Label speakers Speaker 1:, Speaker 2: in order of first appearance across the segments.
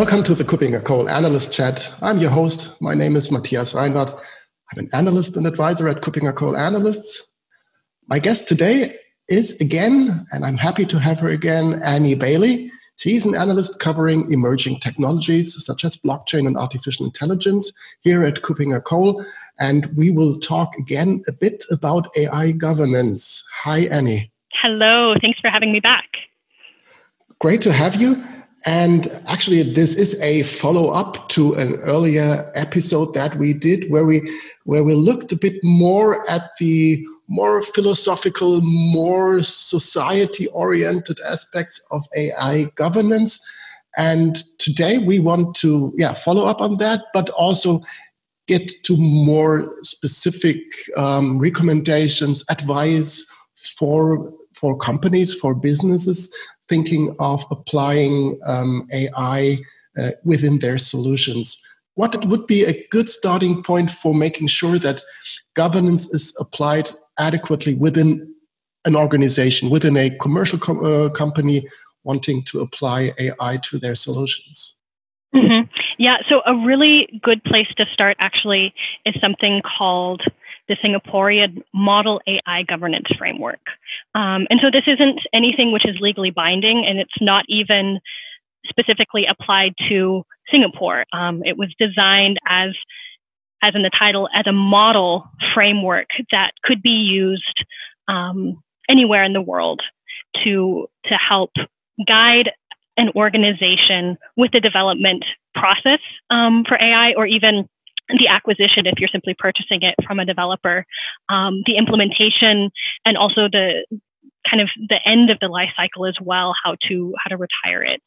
Speaker 1: Welcome to the KuppingerCole Analyst Chat. I'm your host. My name is Matthias Reinwarth. I'm an analyst and advisor at KuppingerCole Analysts. My guest today is again, and I'm happy to have her again, Annie Bailey. She's an analyst covering emerging technologies such as blockchain and artificial intelligence here at KuppingerCole. And we will talk again a bit about AI governance. Hi, Annie.
Speaker 2: Hello. Thanks for having me back.
Speaker 1: Great to have you. And actually, this is a follow up to an earlier episode that we did where we where we looked a bit more at the more philosophical, more society oriented aspects of AI governance. And today we want to yeah, follow up on that, but also get to more specific um, recommendations, advice for for companies, for businesses thinking of applying um, AI uh, within their solutions. What would be a good starting point for making sure that governance is applied adequately within an organization, within a commercial com- uh, company wanting to apply AI to their solutions?
Speaker 2: Mm-hmm. Yeah, so a really good place to start actually is something called the Singaporean Model AI Governance Framework. Um, and so this isn't anything which is legally binding, and it's not even specifically applied to Singapore. Um, it was designed as as in the title, as a model framework that could be used um, anywhere in the world to to help guide an organization with the development process um, for AI, or even the acquisition if you're simply purchasing it from a developer, um, the implementation, and also the kind of the end of the life cycle as well how to how to retire it.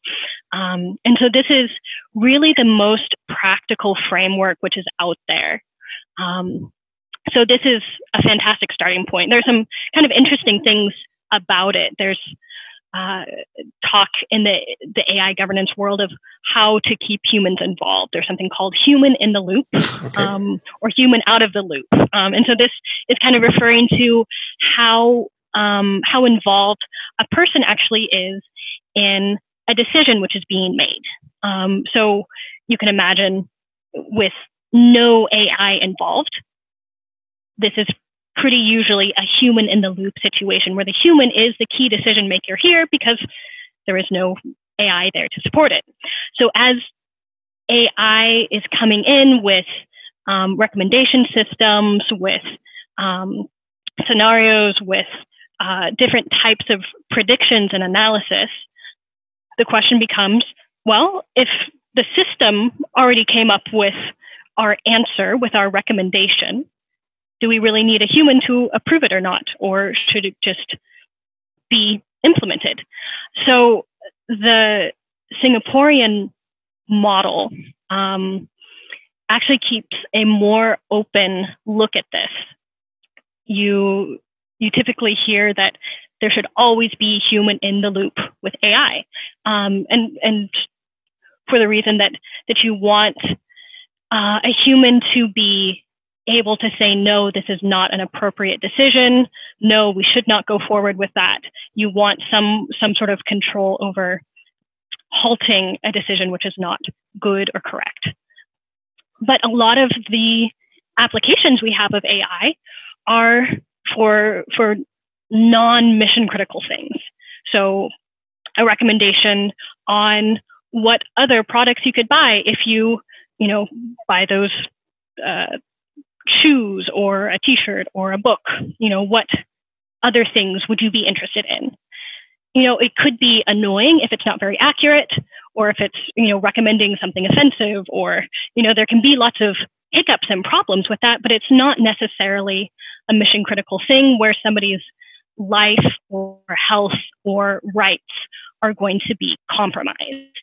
Speaker 2: Um, and so this is really the most practical framework which is out there. Um, so this is a fantastic starting point. There's some kind of interesting things about it. There's uh, talk in the the AI governance world of how to keep humans involved. There's something called human in the loop okay. um, or human out of the loop, um, and so this is kind of referring to how um, how involved a person actually is in a decision which is being made. Um, so you can imagine with no AI involved, this is pretty usually a human in the loop situation where the human is the key decision maker here because there is no AI there to support it. So as AI is coming in with um, recommendation systems, with um, scenarios, with uh, different types of predictions and analysis, the question becomes well, if the system already came up with our answer, with our recommendation, do we really need a human to approve it or not? Or should it just be implemented? So the Singaporean model um, actually keeps a more open look at this. You you typically hear that there should always be human in the loop with AI, um, and and for the reason that that you want uh, a human to be able to say no, this is not an appropriate decision. No, we should not go forward with that. You want some some sort of control over halting a decision which is not good or correct. But a lot of the applications we have of AI are for for non-mission critical things. So a recommendation on what other products you could buy if you, you know, buy those uh, shoes or a t-shirt or a book. You know, what other things would you be interested in? You know, it could be annoying if it's not very accurate or if it's, you know, recommending something offensive or, you know, there can be lots of hiccups and problems with that, but it's not necessarily a mission critical thing where somebody's life or health or rights are going to be compromised.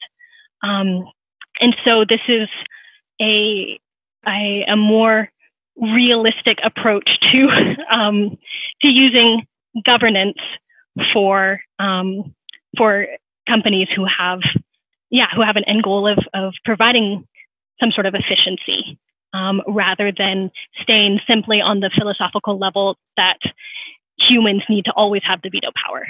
Speaker 2: Um, and so this is a, a, a more realistic approach to um, to using governance for um, for companies who have yeah who have an end goal of of providing some sort of efficiency um, rather than staying simply on the philosophical level that humans need to always have the veto power.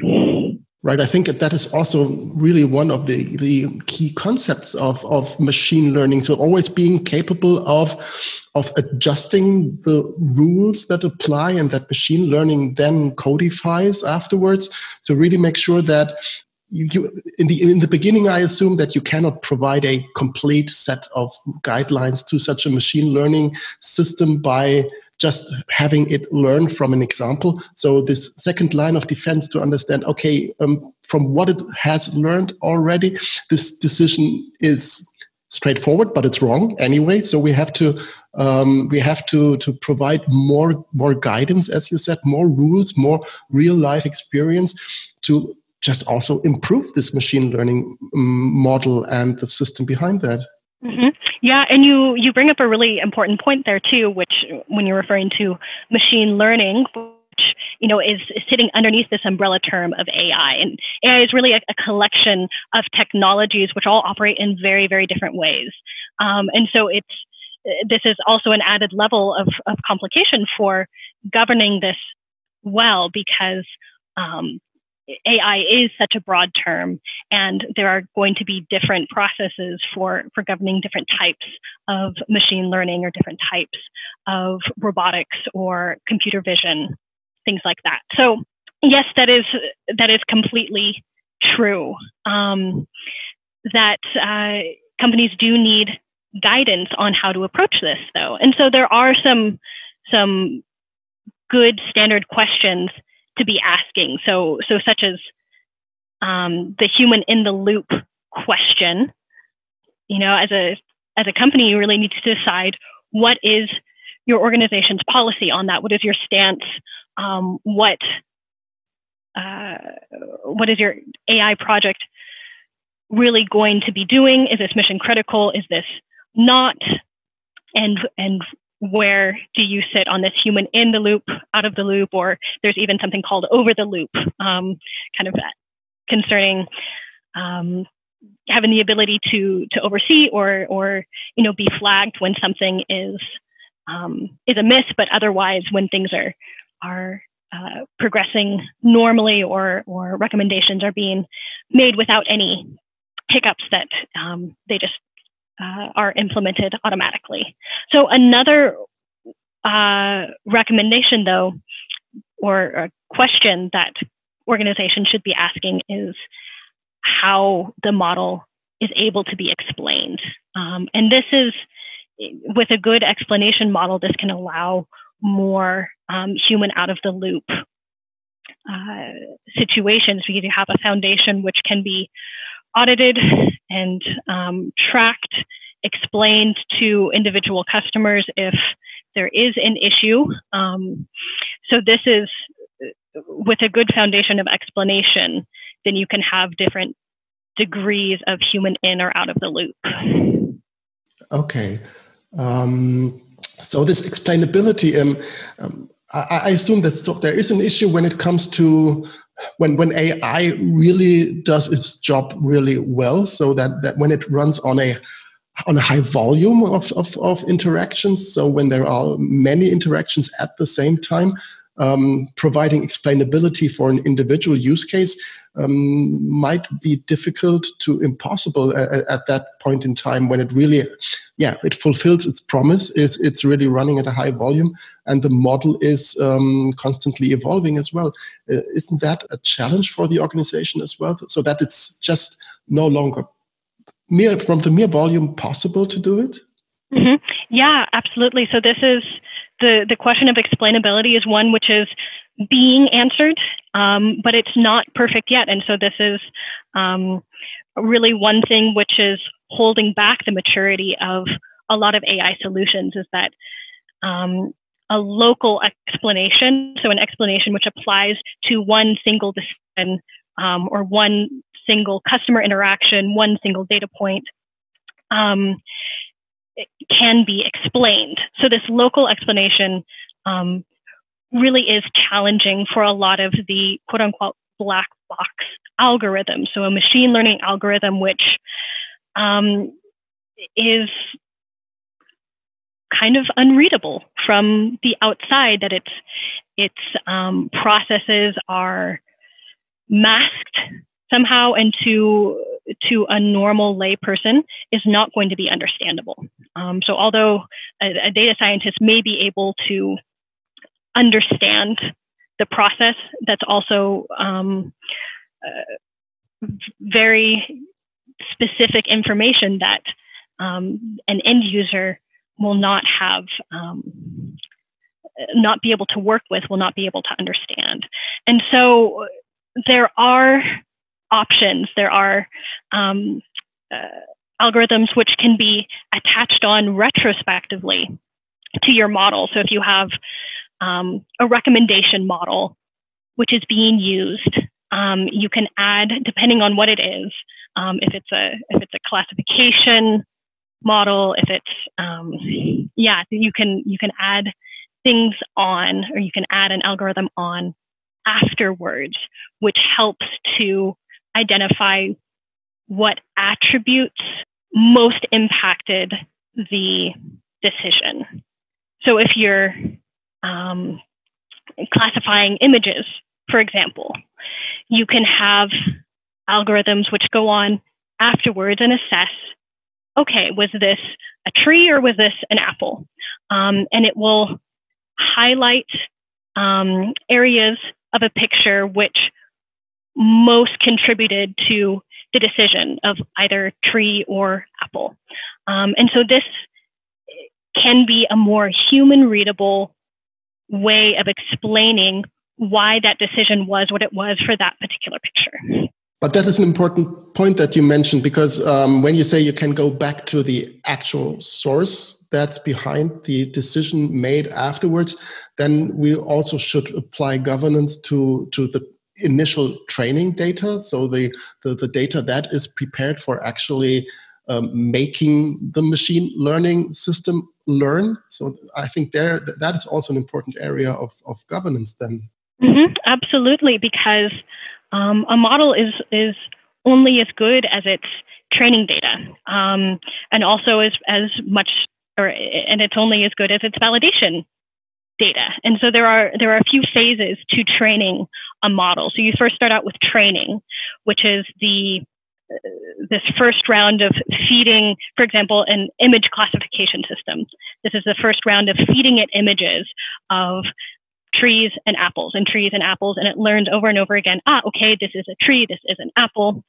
Speaker 1: Right? I think that is also really one of the, the key concepts of, of machine learning. So always being capable of of adjusting the rules that apply and that machine learning then codifies afterwards. So really make sure that you, you, in the in the beginning i assume that you cannot provide a complete set of guidelines to such a machine learning system by just having it learn from an example. So this second line of defense to understand, okay, um, from what it has learned already, this decision is straightforward, but it's wrong anyway. So we have to um, we have to to provide more more guidance, as you said, more rules, more real life experience to just also improve this machine learning um, model and the system behind that.
Speaker 2: Mm-hmm. Yeah, and you you bring up a really important point there too, which when you're referring to machine learning, which you know is, is sitting underneath this umbrella term of AI, and AI is really a, a collection of technologies which all operate in very very different ways, um, and so it's this is also an added level of, of complication for governing this well because um, AI is such a broad term, and there are going to be different processes for, for governing different types of machine learning or different types of robotics or computer vision, things like that. So, yes, that is that is completely true. Um, that uh, companies do need guidance on how to approach this, though, and so there are some some good standard questions to be asking. So, so such as um, the human in the loop question. You know, as a as a company, you really need to decide what is your organization's policy on that. What is your stance? Um, what uh, what is your AI project really going to be doing? Is this mission critical? Is this not? And and where do you sit on this human in the loop, out of the loop, or there's even something called over the loop, um, kind of concerning um, having the ability to to oversee or or you know be flagged when something is um, is amiss, but otherwise when things are are uh, progressing normally or or recommendations are being made without any hiccups that um, they just uh, are implemented automatically. So another uh, recommendation, though, or a question that organizations should be asking is how the model is able to be explained. Um, and this is, with a good explanation model, this can allow more um, human out of the loop uh, situations because you have a foundation which can be audited and um, tracked, explained to individual customers if there is an issue. Um, so this is with a good foundation of explanation, then you can have different degrees of human in or out of the loop.
Speaker 1: Okay. Um, so this explainability, um, um I, I, assume that so there is an issue when it comes to when when AI really does its job really well, so that, that when it runs on a on a high volume of, of, of interactions, so when there are many interactions at the same time, um, providing explainability for an individual use case um, might be difficult to impossible at, at, that point in time when it really, yeah, it fulfills its promise. Is it's really running at a high volume, and the model is um, constantly evolving as well. Uh, isn't that a challenge for the organization as well? So that it's just no longer mere from the mere volume possible to do it.
Speaker 2: Mm-hmm. Yeah, absolutely. So this is the the question of explainability is one which is being answered, um, but it's not perfect yet. And so this is um, really one thing which is holding back the maturity of a lot of AI solutions is that um, a local explanation, so an explanation which applies to one single decision um, or one single customer interaction, one single data point, um, can be explained. So this local explanation um, really is challenging for a lot of the quote unquote black box algorithm. So a machine learning algorithm which um, is kind of unreadable from the outside that its its um, processes are masked somehow and to to a normal lay person is not going to be understandable. Um, so although a, a, data scientist may be able to understand the process, that's also um, uh, very specific information that um, an end user will not have um, not be able to work with will not be able to understand and so there are options. There are um, uh, algorithms which can be attached on retrospectively to your model. So if you have um, a recommendation model which is being used um, you can add depending on what it is um, if it's a if it's a classification model, if it's um, yeah, you can you can add things on, or you can add an algorithm on afterwards, which helps to identify what attributes most impacted the decision. So if you're um, classifying images, for example, you can have algorithms which go on afterwards and assess okay, was this a tree or was this an apple? Um, and it will highlight um, areas of a picture which most contributed to the decision of either tree or apple. Um, and so this can be a more human readable way of explaining why that decision was what it was for that particular picture.
Speaker 1: But that is an important point that you mentioned because um, when you say you can go back to the actual source that's behind the decision made afterwards, then we also should apply governance to to the initial training data. So the the, the data that is prepared for actually um, making the machine learning system learn. So I think there that is also an important area of, of governance then.
Speaker 2: Mm-hmm, absolutely, because um, a model is is only as good as its training data, um, and also as as much, or and it's only as good as its validation data. And so there are there are a few phases to training a model. So you first start out with training, which is the this first round of feeding, for example, an image classification system. This is the first round of feeding it images of trees and apples and trees and apples and it learns over and over again ah okay this is a tree this is an apple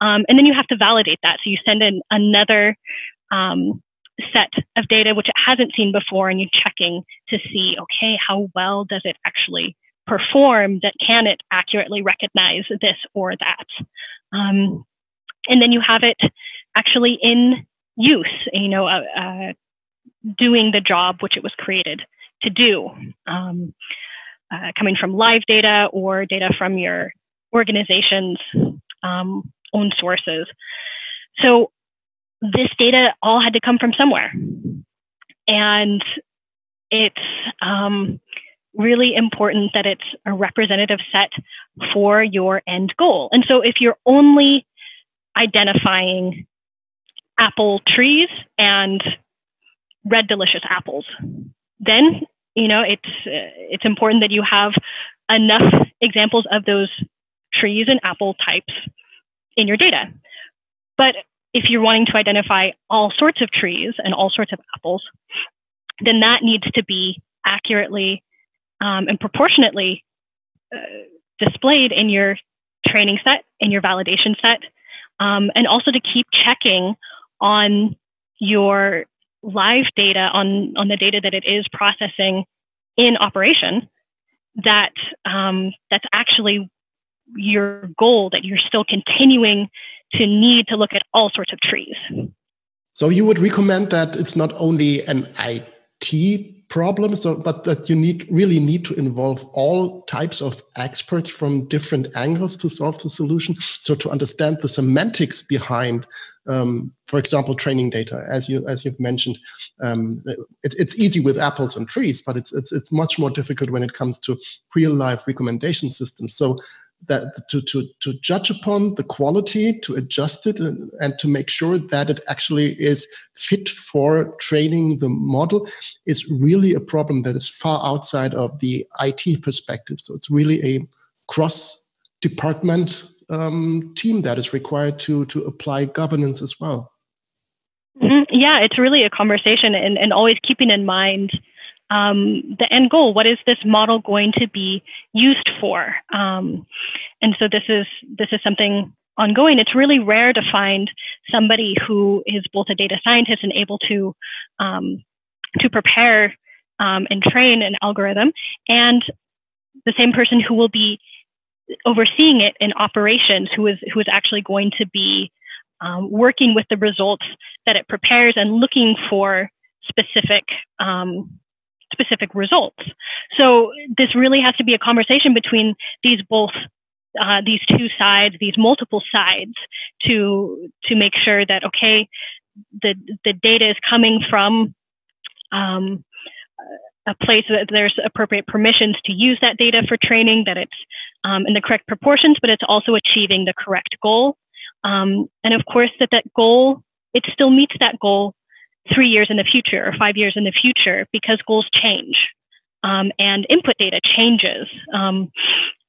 Speaker 2: um, and then you have to validate that so you send in another um, set of data which it hasn't seen before and you're checking to see okay how well does it actually perform that can it accurately recognize this or that um, and then you have it actually in use you know uh, uh, doing the job which it was created to do, um, uh, coming from live data or data from your organization's um, own sources. So this data all had to come from somewhere. And it's um, really important that it's a representative set for your end goal. And so if you're only identifying apple trees and red delicious apples, then you know it's uh, it's important that you have enough examples of those trees and apple types in your data. But if you're wanting to identify all sorts of trees and all sorts of apples, then that needs to be accurately um, and proportionately uh, displayed in your training set, in your validation set, um, and also to keep checking on your live data on, on the data that it is processing in operation that um, that's actually your goal that you're still continuing to need to look at all sorts of trees.
Speaker 1: So you would recommend that it's not only an IT problem so but that you need really need to involve all types of experts from different angles to solve the solution so to understand the semantics behind um, for example training data as you as you've mentioned um, it, it's easy with apples and trees but it's, it's it's much more difficult when it comes to real life recommendation systems so that to, to, to judge upon the quality, to adjust it, and, and to make sure that it actually is fit for training the model is really a problem that is far outside of the IT perspective. So it's really a cross department um, team that is required to to apply governance as well.
Speaker 2: Mm-hmm. Yeah, it's really a conversation, and, and always keeping in mind um, the end goal. What is this model going to be used for? Um, and so this is this is something ongoing. It's really rare to find somebody who is both a data scientist and able to um, to prepare um, and train an algorithm, and the same person who will be overseeing it in operations, who is who is actually going to be um, working with the results that it prepares and looking for specific um, specific results. So this really has to be a conversation between these both uh, these two sides, these multiple sides, to to make sure that okay, the the data is coming from um, a place that there's appropriate permissions to use that data for training, that it's um, in the correct proportions, but it's also achieving the correct goal. Um, and of course, that that goal it still meets that goal three years in the future or five years in the future because goals change um, and input data changes. Um,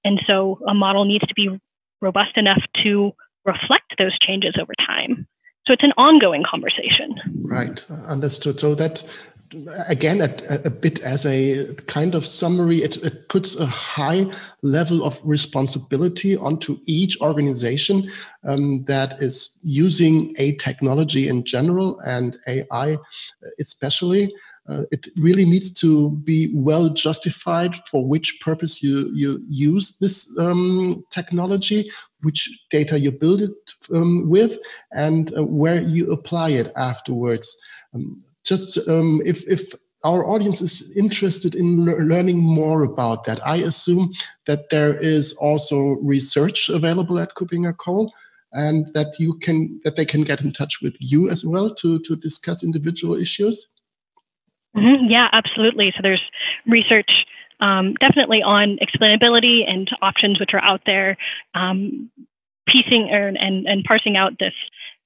Speaker 2: and so a model needs to be robust enough to reflect those changes over time. So it's an ongoing conversation.
Speaker 1: Right, understood. So that again a, a, bit as a kind of summary it, it, puts a high level of responsibility onto each organization um, that is using a technology in general and ai especially uh, it really needs to be well justified for which purpose you, you use this um, technology, which data you build it um, with, and uh, where you apply it afterwards. Um, just um, if if our audience is interested in le learning more about that, I assume that there is also research available at KuppingerCole and that you can that they can get in touch with you as well to to discuss individual issues.
Speaker 2: Mm -hmm. Yeah, absolutely. So there's research um, definitely on explainability and options which are out there, um, piecing and, and and parsing out this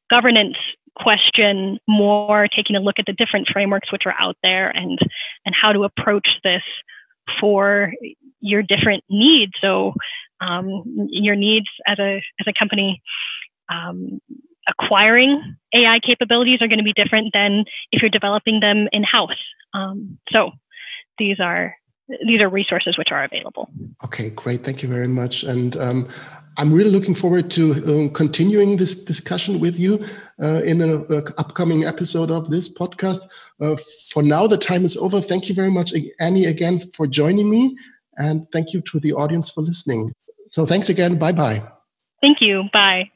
Speaker 2: governance question more taking a look at the different frameworks which are out there and and how to approach this for your different needs. So um, your needs as a as a company um, acquiring ai capabilities are going to be different than if you're developing them in house um, so these are these are resources which are available
Speaker 1: okay great thank you very much and um, I'm really looking forward to uh, continuing this discussion with you uh, in an upcoming episode of this podcast. Uh, for now, the time is over. Thank you very much, Annie, again for joining me. And thank you to the audience for listening. So thanks again. Bye bye.
Speaker 2: Thank you. Bye.